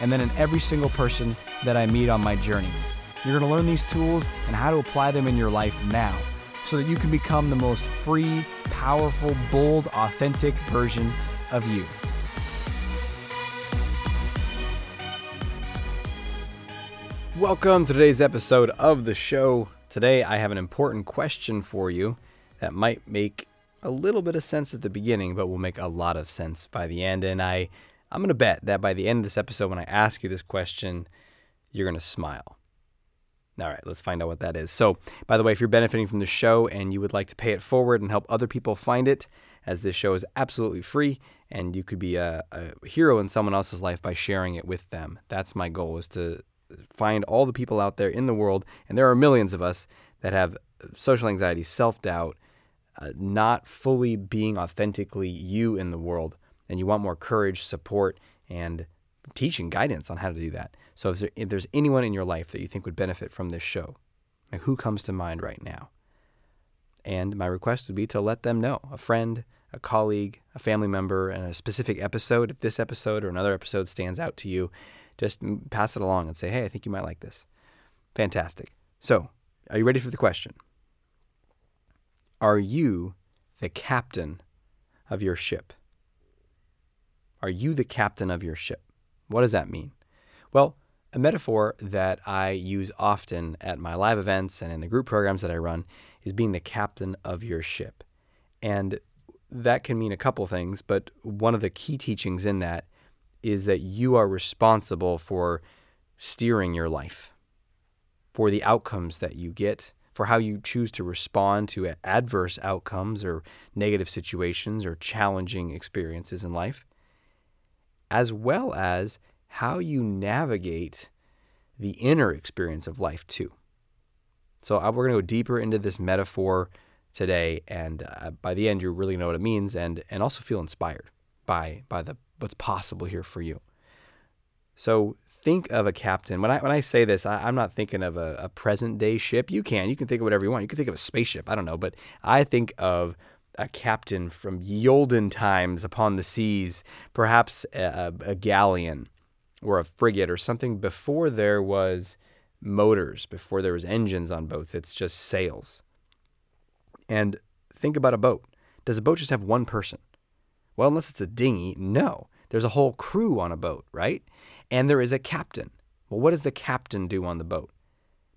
and then in every single person that I meet on my journey. You're going to learn these tools and how to apply them in your life now so that you can become the most free, powerful, bold, authentic version of you. Welcome to today's episode of the show. Today, I have an important question for you that might make a little bit of sense at the beginning, but will make a lot of sense by the end. And I, I'm going to bet that by the end of this episode, when I ask you this question, you're going to smile. All right, let's find out what that is. So, by the way, if you're benefiting from the show and you would like to pay it forward and help other people find it, as this show is absolutely free and you could be a, a hero in someone else's life by sharing it with them. That's my goal is to find all the people out there in the world, and there are millions of us that have social anxiety, self doubt, uh, not fully being authentically you in the world, and you want more courage, support, and teaching guidance on how to do that. So if, there, if there's anyone in your life that you think would benefit from this show, like who comes to mind right now? And my request would be to let them know a friend, a colleague, a family member, and a specific episode. If this episode or another episode stands out to you, just pass it along and say, hey, I think you might like this. Fantastic. So, are you ready for the question? Are you the captain of your ship? Are you the captain of your ship? What does that mean? Well, a metaphor that I use often at my live events and in the group programs that I run is being the captain of your ship. And that can mean a couple things, but one of the key teachings in that is that you are responsible for steering your life, for the outcomes that you get, for how you choose to respond to adverse outcomes or negative situations or challenging experiences in life, as well as how you navigate the inner experience of life too. So we're going to go deeper into this metaphor today, and uh, by the end, you really know what it means, and and also feel inspired by by the what's possible here for you. So think of a captain. When I when I say this, I, am not thinking of a, a present day ship. You can you can think of whatever you want. You can think of a spaceship. I don't know, but I think of a captain from ye olden times upon the seas, perhaps a, a galleon or a frigate or something before there was motors, before there was engines on boats. It's just sails. And think about a boat. Does a boat just have one person? Well, unless it's a dinghy, no. There's a whole crew on a boat, right? And there is a captain. Well, what does the captain do on the boat?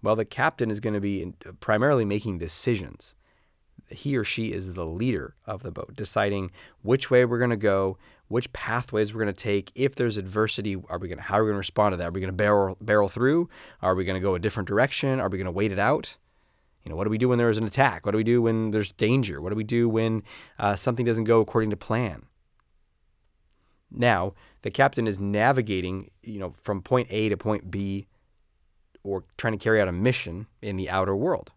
Well, the captain is going to be primarily making decisions. He or she is the leader of the boat, deciding which way we're going to go, which pathways we're going to take. If there's adversity, are we going to, how are we going to respond to that? Are we going to barrel barrel through? Are we going to go a different direction? Are we going to wait it out? You know, what do we do when there's an attack? What do we do when there's danger? What do we do when uh, something doesn't go according to plan? Now, the captain is navigating, you know, from point A to point B, or trying to carry out a mission in the outer world.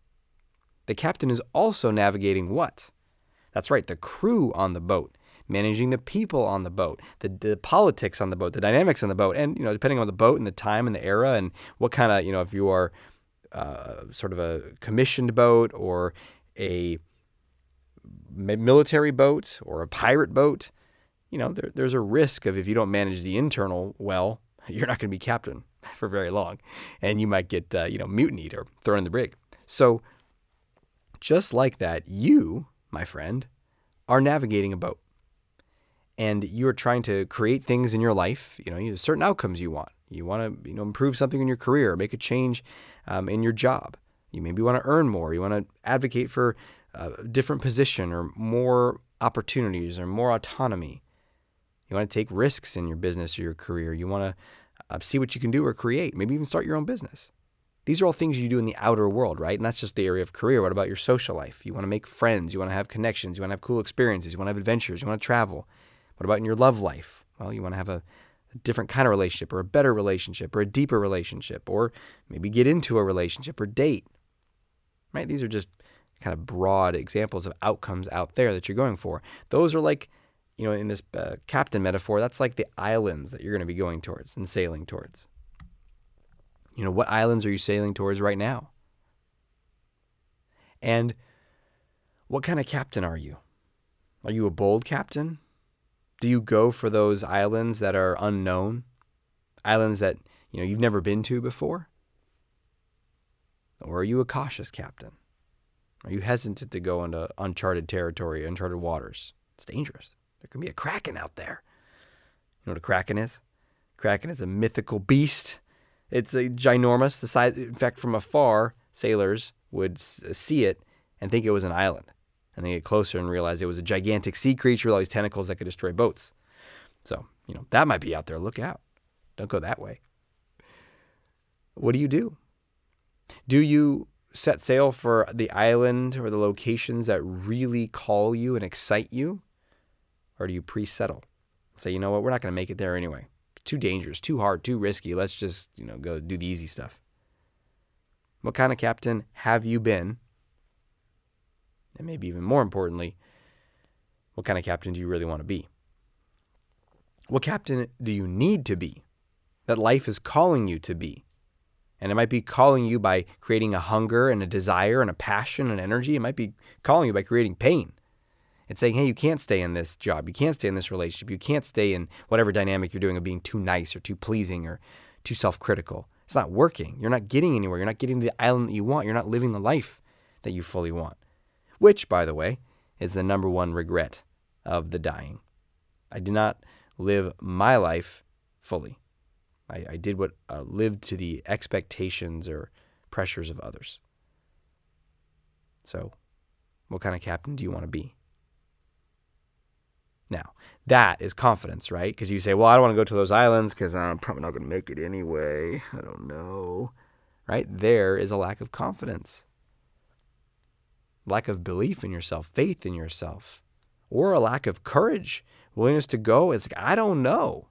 The captain is also navigating what? That's right, the crew on the boat managing the people on the boat, the, the politics on the boat, the dynamics on the boat, and you know depending on the boat and the time and the era and what kind of you know if you are uh, sort of a commissioned boat or a military boat or a pirate boat, you know there, there's a risk of if you don't manage the internal well, you're not going to be captain for very long, and you might get uh, you know mutinied or thrown in the brig. So just like that, you, my friend, are navigating a boat and you are trying to create things in your life, you know, you certain outcomes you want. You want to, you know, improve something in your career, make a change um, in your job. You maybe want to earn more. You want to advocate for a different position or more opportunities or more autonomy. You want to take risks in your business or your career. You want to uh, see what you can do or create. Maybe even start your own business. These are all things you do in the outer world, right? And that's just the area of career. What about your social life? You want to make friends. You want to have connections. You want to have cool experiences. You want to have adventures. You want to travel. What about in your love life? Well, you want to have a different kind of relationship or a better relationship or a deeper relationship or maybe get into a relationship or date. Right? These are just kind of broad examples of outcomes out there that you're going for. Those are like, you know, in this uh, captain metaphor, that's like the islands that you're going to be going towards and sailing towards. You know, what islands are you sailing towards right now? And what kind of captain are you? Are you a bold captain? Do you go for those islands that are unknown? Islands that, you know, you've never been to before? Or are you a cautious captain? Are you hesitant to go into uncharted territory, uncharted waters? It's dangerous. There can be a kraken out there. You know what a kraken is? Kraken is a mythical beast. It's a ginormous. The size, in fact, from afar, sailors would uh, see it and think it was an island and they get closer and realize it was a gigantic sea creature with all these tentacles that could destroy boats. So, you know, that might be out there. Look out. Don't go that way. What do you do? Do you set sail for the island or the locations that really call you and excite you? Or do you pre settle? Say, you know what, we're not going to make it there anyway. Too dangerous, too hard, too risky. Let's just, you know, go do the easy stuff. What kind of captain have you been and maybe even more importantly, what kind of captain do you really want to be? What captain do you need to be that life is calling you to be? And it might be calling you by creating a hunger and a desire and a passion and energy. It might be calling you by creating pain. It's saying, hey, you can't stay in this job. You can't stay in this relationship. You can't stay in whatever dynamic you're doing of being too nice or too pleasing or too self critical. It's not working. You're not getting anywhere. You're not getting to the island that you want. You're not living the life that you fully want which, by the way, is the number one regret of the dying. I did not live my life fully. I, I did what uh, lived to the expectations or pressures of others. So, what kind of captain do you want to be? Now, that is confidence, right? Because you say, well, I don't want to go to those islands because I'm probably not going to make it anyway. I don't know. Right? There is a lack of confidence lack of belief in yourself, faith in yourself, or a lack of courage, willingness to go. It's like, I don't know,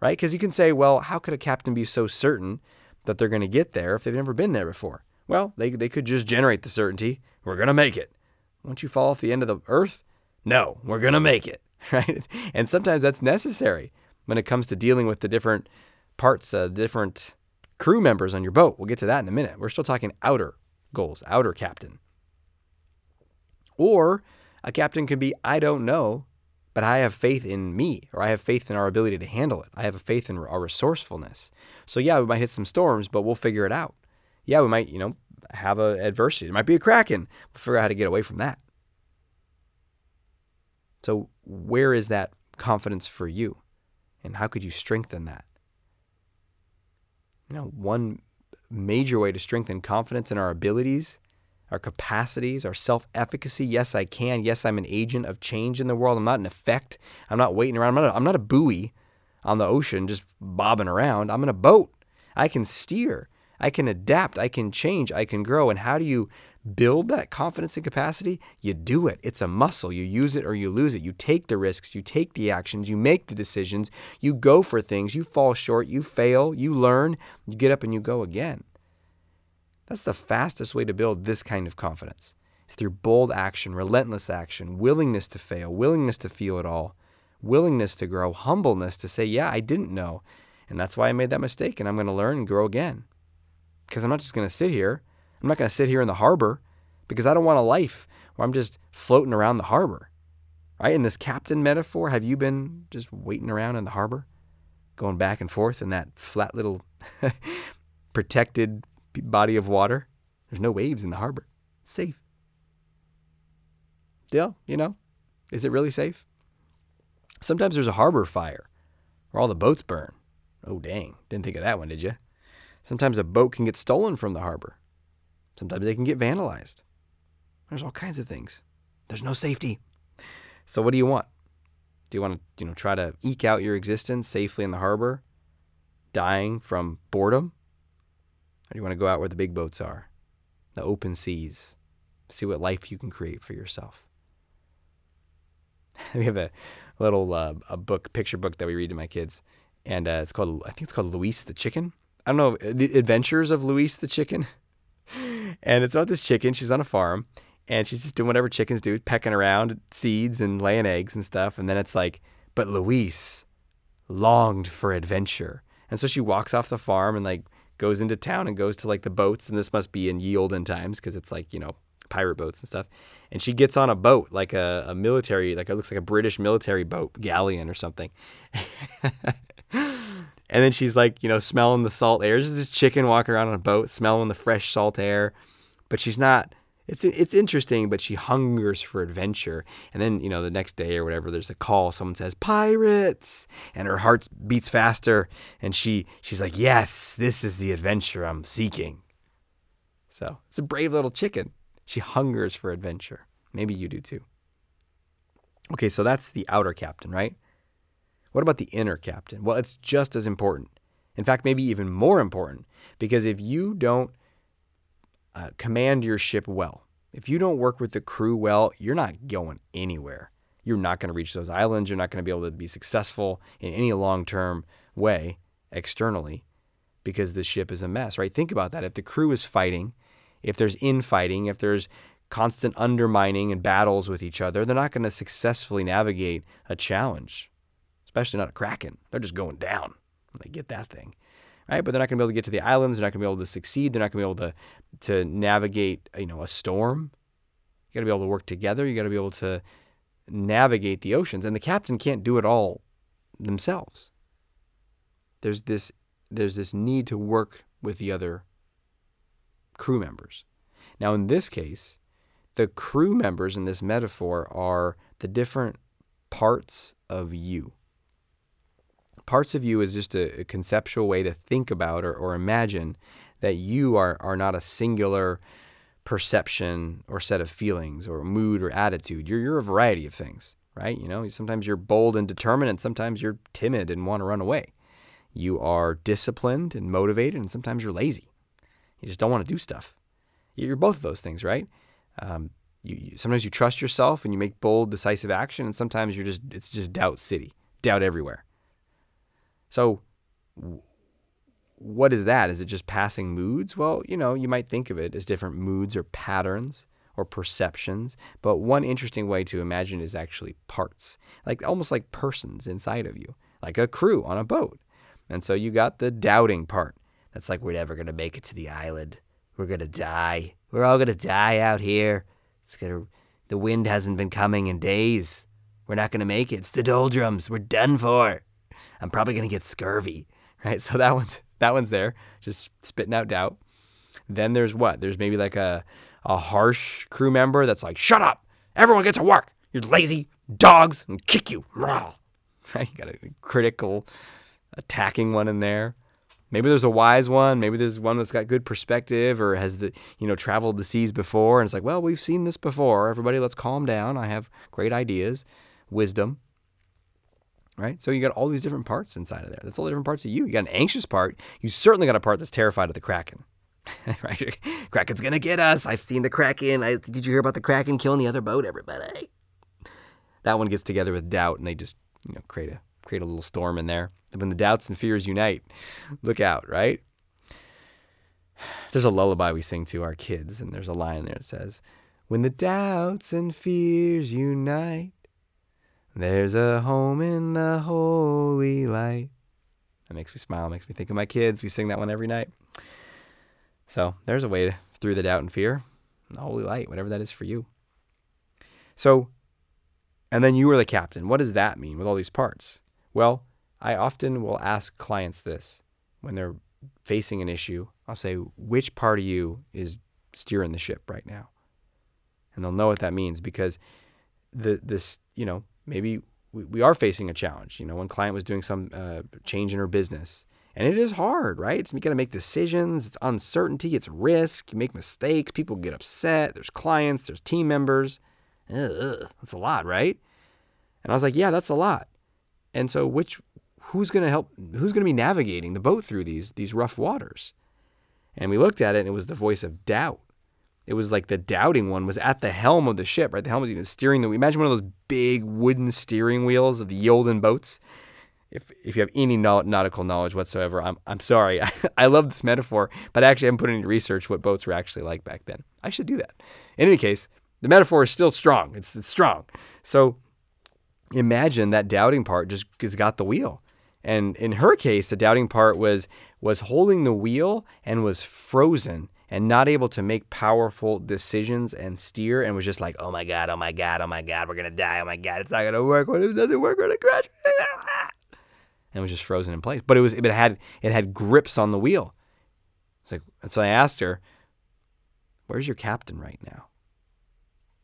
right? Because you can say, well, how could a captain be so certain that they're going to get there if they've never been there before? Well, they, they could just generate the certainty, we're going to make it. Won't you fall off the end of the earth? No, we're going to make it, right? And sometimes that's necessary when it comes to dealing with the different parts, uh, different crew members on your boat. We'll get to that in a minute. We're still talking outer goals, outer captain. Or a captain can be, I don't know, but I have faith in me, or I have faith in our ability to handle it. I have a faith in our resourcefulness. So yeah, we might hit some storms, but we'll figure it out. Yeah, we might, you know, have a adversity. It might be a kraken. We'll figure out how to get away from that. So where is that confidence for you? And how could you strengthen that? You know, one major way to strengthen confidence in our abilities our capacities, our self efficacy. Yes, I can. Yes, I'm an agent of change in the world. I'm not an effect. I'm not waiting around. I'm not a, I'm not a buoy on the ocean just bobbing around. I'm in a boat. I can steer. I can adapt. I can change. I can grow. And how do you build that confidence and capacity? You do it. It's a muscle. You use it or you lose it. You take the risks. You take the actions. You make the decisions. You go for things. You fall short. You fail. You learn. You get up and you go again. That's the fastest way to build this kind of confidence. It's through bold action, relentless action, willingness to fail, willingness to feel it all, willingness to grow, humbleness to say, yeah, I didn't know. And that's why I made that mistake and I'm going to learn and grow again. Because I'm not just going to sit here. I'm not going to sit here in the harbor because I don't want a life where I'm just floating around the harbor. Right? In this captain metaphor, have you been just waiting around in the harbor, going back and forth in that flat little protected body of water. There's no waves in the harbor. Safe. Still, you know, is it really safe? Sometimes there's a harbor fire where all the boats burn. Oh, dang. Didn't think of that one, did you? Sometimes a boat can get stolen from the harbor. Sometimes they can get vandalized. There's all kinds of things. There's no safety. So what do you want? Do you want to, you know, try to eke out your existence safely in the harbor, dying from boredom? Or do you want to go out where the big boats are, the open seas, see what life you can create for yourself? we have a little uh, a book, picture book that we read to my kids, and uh, it's called I think it's called Louise the Chicken. I don't know the Adventures of Louise the Chicken, and it's about this chicken. She's on a farm, and she's just doing whatever chickens do, pecking around seeds and laying eggs and stuff. And then it's like, but Louise longed for adventure, and so she walks off the farm and like goes into town and goes to like the boats, and this must be in ye olden times because it's like you know pirate boats and stuff. And she gets on a boat, like a, a military, like it looks like a British military boat, galleon or something. And then she's like, you know, smelling the salt air. There's this chicken walking around on a boat, smelling the fresh salt air. But she's not. It's it's interesting, but she hungers for adventure. And then you know the next day or whatever, there's a call. Someone says pirates, and her heart beats faster. And she she's like, yes, this is the adventure I'm seeking. So it's a brave little chicken. She hungers for adventure. Maybe you do too. Okay, so that's the outer captain, right? What about the inner captain? Well, it's just as important. In fact, maybe even more important, because if you don't uh, command your ship well, if you don't work with the crew well, you're not going anywhere. You're not going to reach those islands. You're not going to be able to be successful in any long term way externally because the ship is a mess, right? Think about that. If the crew is fighting, if there's infighting, if there's constant undermining and battles with each other, they're not going to successfully navigate a challenge especially not a kraken. They're just going down when they get that thing, right? But they're not going to be able to get to the islands. They're not going to be able to succeed. They're not going to be able to to navigate, you know, a storm. You got to be able to work together. You got to be able to navigate the oceans, and the captain can't do it all themselves. There's this there's this need to work with the other crew members. Now, in this case, the crew members in this metaphor are the different parts of you parts of you is just a, a conceptual way to think about or, or imagine that you are, are not a singular perception or set of feelings or mood or attitude. You're, you're a variety of things, right? You know, sometimes you're bold and determined, and sometimes you're timid and want to run away. You are disciplined and motivated, and sometimes you're lazy. You just don't want to do stuff. You're both of those things, right? Um, you, you, sometimes you trust yourself and you make bold, decisive action, and sometimes you're just it's just doubt city, doubt everywhere. So, what is that? Is it just passing moods? Well, you know, you might think of it as different moods or patterns or perceptions. But one interesting way to imagine is actually parts, like almost like persons inside of you, like a crew on a boat. And so you got the doubting part. That's like, we're never going to make it to the island. We're going to die. We're all going to die out here. It's going to, the wind hasn't been coming in days. We're not going to make it. It's the doldrums. We're done for. I'm probably going to get scurvy, right? So that one's that one's there, just spitting out doubt. Then there's what? There's maybe like a a harsh crew member that's like, "Shut up! Everyone gets to work. You're lazy dogs and kick you." Right? You got a critical, attacking one in there. Maybe there's a wise one. Maybe there's one that's got good perspective or has the you know traveled the seas before, and it's like, well, we've seen this before. Everybody, let's calm down. I have great ideas, wisdom right? So you got all these different parts inside of there. That's all the different parts of you. You got an anxious part. You certainly got a part that's terrified of the Kraken. right? Kraken's gonna get us. I've seen the Kraken. I, did you hear about the Kraken killing the other boat? Everybody. That one gets together with doubt, and they just you know create a create a little storm in there. And when the doubts and fears unite, look out, right? There's a lullaby we sing to our kids, and there's a line there that says, "When the doubts and fears unite." There's a home in the holy light. That makes me smile, makes me think of my kids. We sing that one every night. So there's a way to, through the doubt and fear, the holy light, whatever that is for you. So, and then you are the captain. What does that mean with all these parts? Well, I often will ask clients this when they're facing an issue. I'll say, which part of you is steering the ship right now? And they'll know what that means because the this, you know, maybe we, we are facing a challenge. You know, one client was doing some uh, change in her business, and it is hard, right? It's, you got to make decisions. It's uncertainty. It's risk. You make mistakes. People get upset. There's clients. There's team members. Ugh, that's a lot, right? And I was like, yeah, that's a lot. And so, which who's going to help? Who's going to be navigating the boat through these these rough waters? And we looked at it, and it was the voice of doubt it was like the doubting one was at the helm of the ship, right? The helm was even steering the. Wheel. Imagine one of those big wooden steering wheels of the Yolden boats. if, if you have any nautical knowledge whatsoever, I'm, I'm sorry. I, love this metaphor, but I actually haven't put any research what boats were actually like back then. I should do that. In any case, the metaphor is still strong. It's, it's strong. So imagine that doubting part just has got the wheel. And in her case, the doubting part was was holding the wheel and was frozen and not able to make powerful decisions and steer and was just like, oh my God, oh my God, oh my God, we're going to die. Oh my God, it's not going to work. What if it doesn't work? We're going to crash. And was just frozen in place. But it was, it had, it had grips on the wheel. It's like, so I asked her, where's your captain right now?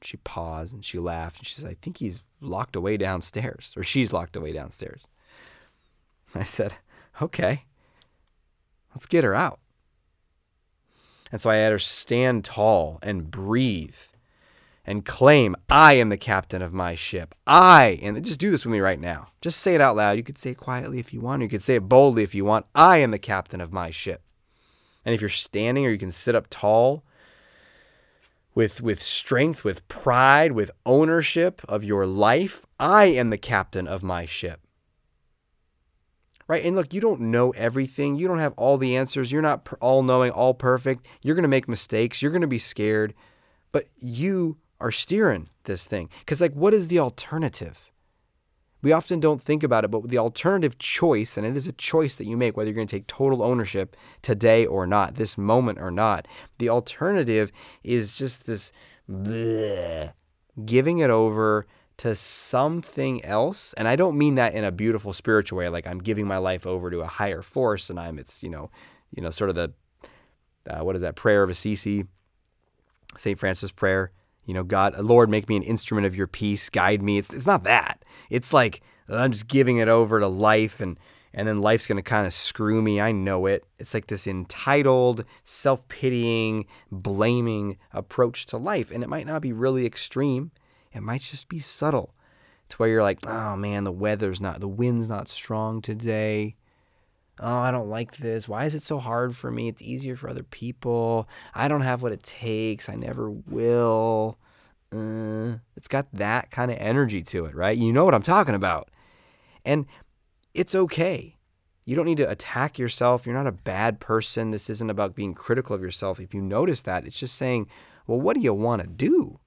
She paused and she laughed and she says, I think he's locked away downstairs or she's locked away downstairs. I said, okay, let's get her out. And so I had her stand tall and breathe and claim, I am the captain of my ship. I, and just do this with me right now. Just say it out loud. You could say it quietly if you want, or you could say it boldly if you want. I am the captain of my ship. And if you're standing or you can sit up tall with, with strength, with pride, with ownership of your life, I am the captain of my ship right? And look, you don't know everything. You don't have all the answers. You're not all knowing, all perfect. You're going to make mistakes. You're going to be scared. But you are steering this thing. Because, like, what is the alternative? We often don't think about it, but the alternative choice, and it is a choice that you make whether you're going to take total ownership today or not, this moment or not. The alternative is just this bleh, giving it over to something else and i don't mean that in a beautiful spiritual way like i'm giving my life over to a higher force and i'm it's you know you know sort of the uh, what is that prayer of assisi st francis prayer you know god lord make me an instrument of your peace guide me. It's, it's not that. It's like i'm just giving it over to life and and then life's going to kind of screw me. I know it. It's like this entitled self-pitying blaming approach to life and it might not be really extreme it might just be subtle to where you're like, oh man, the weather's not, the wind's not strong today. Oh, I don't like this. Why is it so hard for me? It's easier for other people. I don't have what it takes. I never will. Uh, it's got that kind of energy to it, right? You know what I'm talking about. And it's okay. You don't need to attack yourself. You're not a bad person. This isn't about being critical of yourself. If you notice that, it's just saying, well, what do you want to do?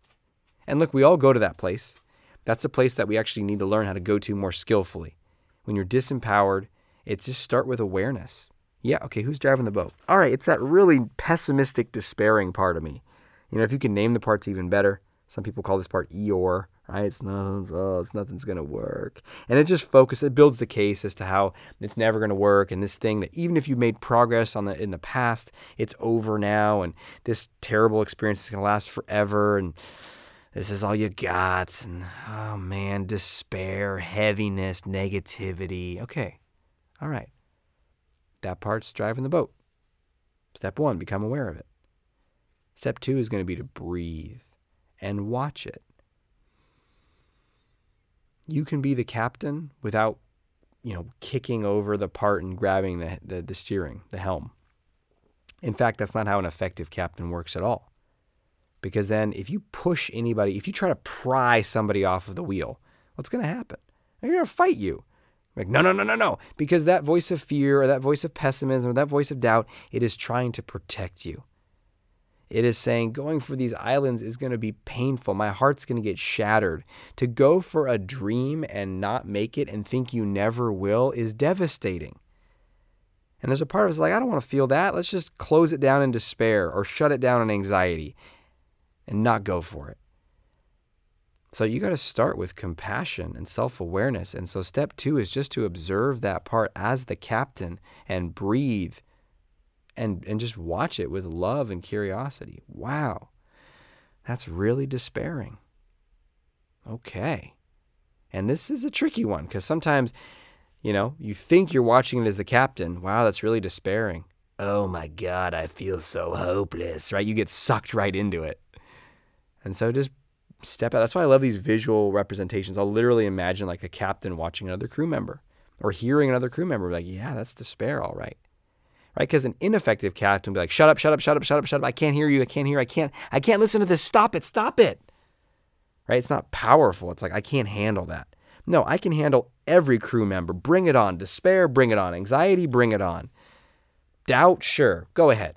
And look, we all go to that place. That's a place that we actually need to learn how to go to more skillfully. When you're disempowered, it's just start with awareness. Yeah, okay, who's driving the boat? All right, it's that really pessimistic, despairing part of me. You know, if you can name the parts even better, some people call this part Eeyore, right? It's nothing's, oh, it's nothing's gonna work, and it just focuses, it builds the case as to how it's never gonna work, and this thing that even if you made progress on the in the past, it's over now, and this terrible experience is gonna last forever, and this is all you got. And oh man, despair, heaviness, negativity. Okay. All right. That part's driving the boat. Step one, become aware of it. Step two is going to be to breathe and watch it. You can be the captain without, you know, kicking over the part and grabbing the, the, the steering, the helm. In fact, that's not how an effective captain works at all. Because then if you push anybody, if you try to pry somebody off of the wheel, what's going to happen? They're going to fight you. Like, no, no, no, no, no. Because that voice of fear or that voice of pessimism or that voice of doubt, it is trying to protect you. It is saying going for these islands is going to be painful. My heart's going to get shattered. To go for a dream and not make it and think you never will is devastating. And there's a part of us like, I don't want to feel that. Let's just close it down in despair or shut it down in anxiety and not go for it. So you got to start with compassion and self awareness. And so step two is just to observe that part as the captain and breathe and, and just watch it with love and curiosity. Wow, that's really despairing. Okay. And this is a tricky one because sometimes, you know, you think you're watching it as the captain. Wow, that's really despairing. Oh my God, I feel so hopeless, right? You get sucked right into it. And so just step out. That's why I love these visual representations. I'll literally imagine like a captain watching another crew member or hearing another crew member like, yeah, that's despair, all right. Right? Because an ineffective captain will be like, shut up, shut up, shut up, shut up, shut up. I can't hear you. I can't hear. I can't. I can't listen to this. Stop it. Stop it. Right? It's not powerful. It's like I can't handle that. No, I can handle every crew member. Bring it on. Despair, bring it on. Anxiety, bring it on. Doubt, sure. Go ahead.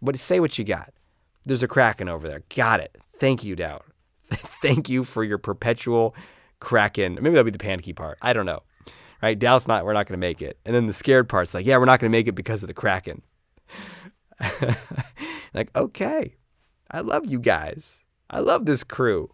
But say what you got. There's a Kraken over there. Got it. Thank you, Doubt. Thank you for your perpetual Kraken. Maybe that'll be the panicky part. I don't know. Right? Doubt's not, we're not going to make it. And then the scared part's like, yeah, we're not going to make it because of the Kraken. like, okay. I love you guys. I love this crew.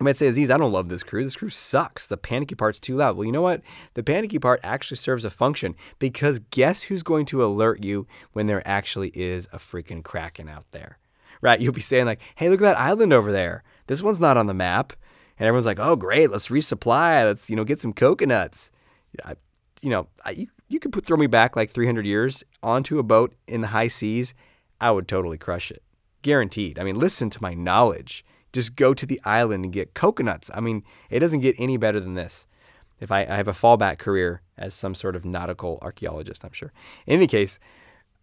I might say, Aziz, I don't love this crew. This crew sucks. The panicky part's too loud. Well, you know what? The panicky part actually serves a function because guess who's going to alert you when there actually is a freaking kraken out there? Right? You'll be saying, like, hey, look at that island over there. This one's not on the map. And everyone's like, oh, great. Let's resupply. Let's, you know, get some coconuts. I, you know, I, you, you could put, throw me back like 300 years onto a boat in the high seas. I would totally crush it. Guaranteed. I mean, listen to my knowledge just go to the island and get coconuts. I mean, it doesn't get any better than this. If I, I have a fallback career as some sort of nautical archaeologist, I'm sure. In any case,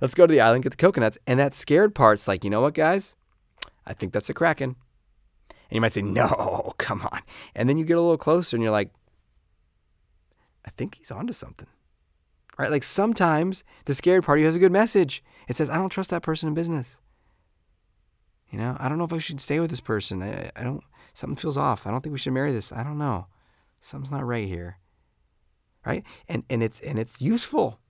let's go to the island, get the coconuts. And that scared part's like, you know what, guys? I think that's a kraken. And you might say, no, come on. And then you get a little closer and you're like, I think he's onto something. Right? Like sometimes the scared party has a good message. It says, I don't trust that person in business. You know, I don't know if I should stay with this person. I, I don't, something feels off. I don't think we should marry this. I don't know. Something's not right here. Right? And, and it's, and it's useful.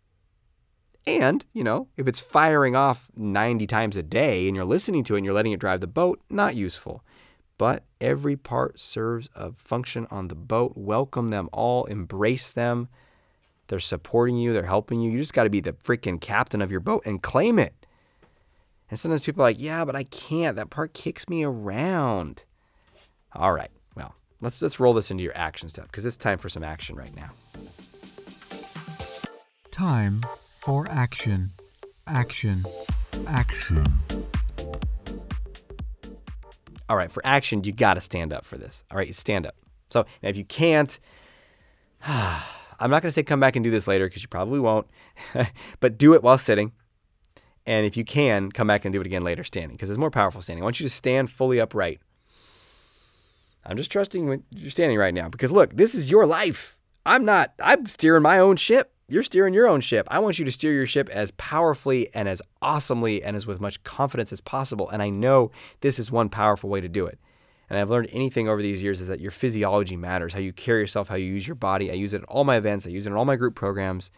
And, you know, if it's firing off 90 times a day and you're listening to it and you're letting it drive the boat, not useful. But every part serves a function on the boat. Welcome them all, embrace them. They're supporting you, they're helping you. You just got to be the freaking captain of your boat and claim it. And sometimes people are like, yeah, but I can't. That part kicks me around. All right. Well, let's let's roll this into your action step because it's time for some action right now. Time for action. Action. Action. All right, for action, you got to stand up for this. All right, you stand up. So if you can't, I'm not going to say come back and do this later because you probably won't, but do it while sitting. And if you can, come back and do it again later standing because it's more powerful standing. I want you to stand fully upright. I'm just trusting you're standing right now because look, this is your life. I'm not, I'm steering my own ship. You're steering your own ship. I want you to steer your ship as powerfully and as awesomely and as with much confidence as possible. And I know this is one powerful way to do it. And I've learned anything over these years is that your physiology matters, how you carry yourself, how you use your body. I use it at all my events, I use it in all my group programs.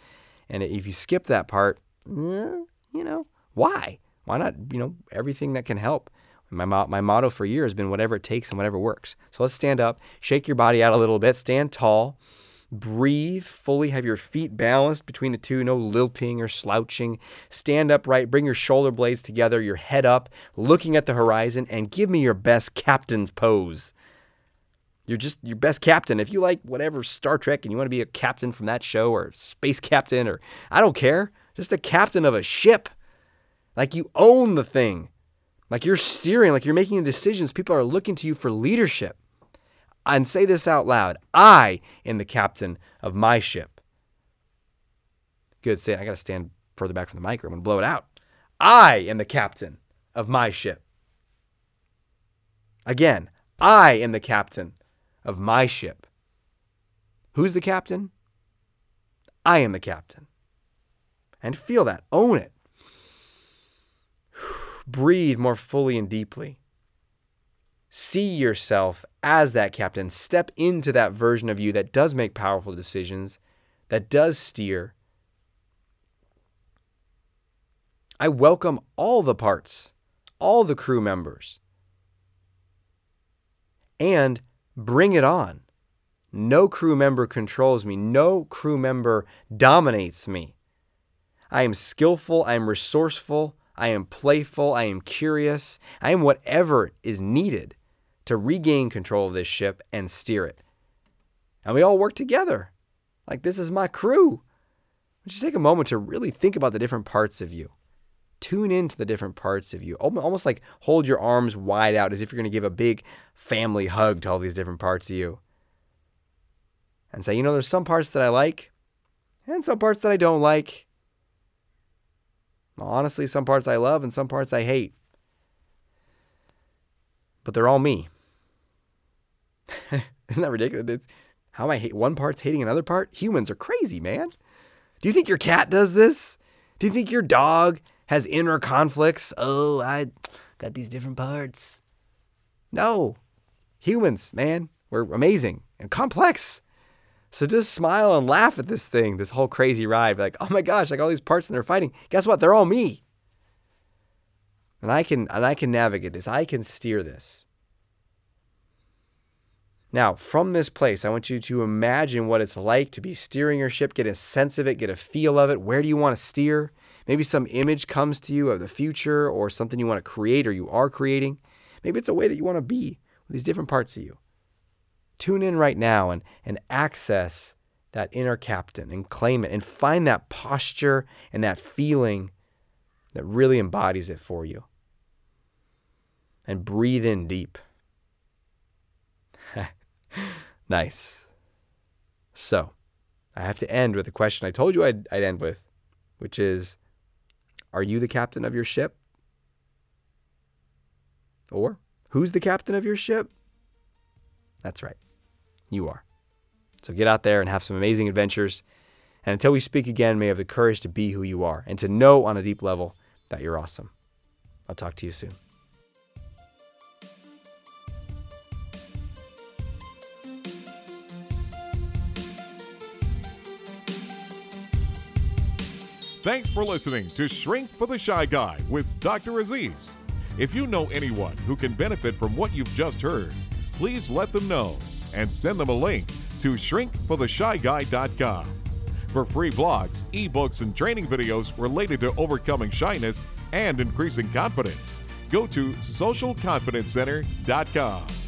And if you skip that part, eh, you know, why? Why not, you know, everything that can help? My, my motto for years has been whatever it takes and whatever works. So let's stand up, shake your body out a little bit, stand tall, breathe fully, have your feet balanced between the two, no lilting or slouching. Stand upright, bring your shoulder blades together, your head up, looking at the horizon, and give me your best captain's pose. You're just your best captain. If you like whatever Star Trek and you want to be a captain from that show or space captain or I don't care, just a captain of a ship. Like you own the thing. Like you're steering, like you're making the decisions. People are looking to you for leadership. And say this out loud I am the captain of my ship. Good. Say I got to stand further back from the mic or I'm going to blow it out. I am the captain of my ship. Again, I am the captain of my ship. Who's the captain? I am the captain. And feel that. Own it. Breathe more fully and deeply. See yourself as that captain. Step into that version of you that does make powerful decisions, that does steer. I welcome all the parts, all the crew members. And bring it on. No crew member controls me. No crew member dominates me. I am skillful. I am resourceful. I am playful, I am curious, I am whatever is needed to regain control of this ship and steer it. And we all work together. Like this is my crew. Just take a moment to really think about the different parts of you. Tune into the different parts of you. Almost like hold your arms wide out as if you're going to give a big family hug to all these different parts of you. And say, you know, there's some parts that I like and some parts that I don't like. Honestly, some parts I love and some parts I hate. But they're all me. Isn't that ridiculous? It's, how am I hate one part's hating another part? Humans are crazy, man. Do you think your cat does this? Do you think your dog has inner conflicts? Oh, I got these different parts. No. Humans, man, we're amazing and complex. So just smile and laugh at this thing, this whole crazy ride. Like, oh my gosh, like all these parts and they're fighting. Guess what? They're all me. And I can and I can navigate this. I can steer this. Now, from this place, I want you to imagine what it's like to be steering your ship, get a sense of it, get a feel of it. Where do you want to steer? Maybe some image comes to you of the future or something you want to create or you are creating. Maybe it's a way that you want to be with these different parts of you. Tune in right now and, and access that inner captain and claim it and find that posture and that feeling that really embodies it for you. And breathe in deep. nice. So, I have to end with a question I told you I'd, I'd end with, which is Are you the captain of your ship? Or who's the captain of your ship? That's right. You are. So get out there and have some amazing adventures. And until we speak again, may you have the courage to be who you are and to know on a deep level that you're awesome. I'll talk to you soon. Thanks for listening to Shrink for the Shy Guy with Dr. Aziz. If you know anyone who can benefit from what you've just heard, please let them know and send them a link to shrinkfortheshyguy.com. For free blogs, ebooks, and training videos related to overcoming shyness and increasing confidence, go to socialconfidencecenter.com.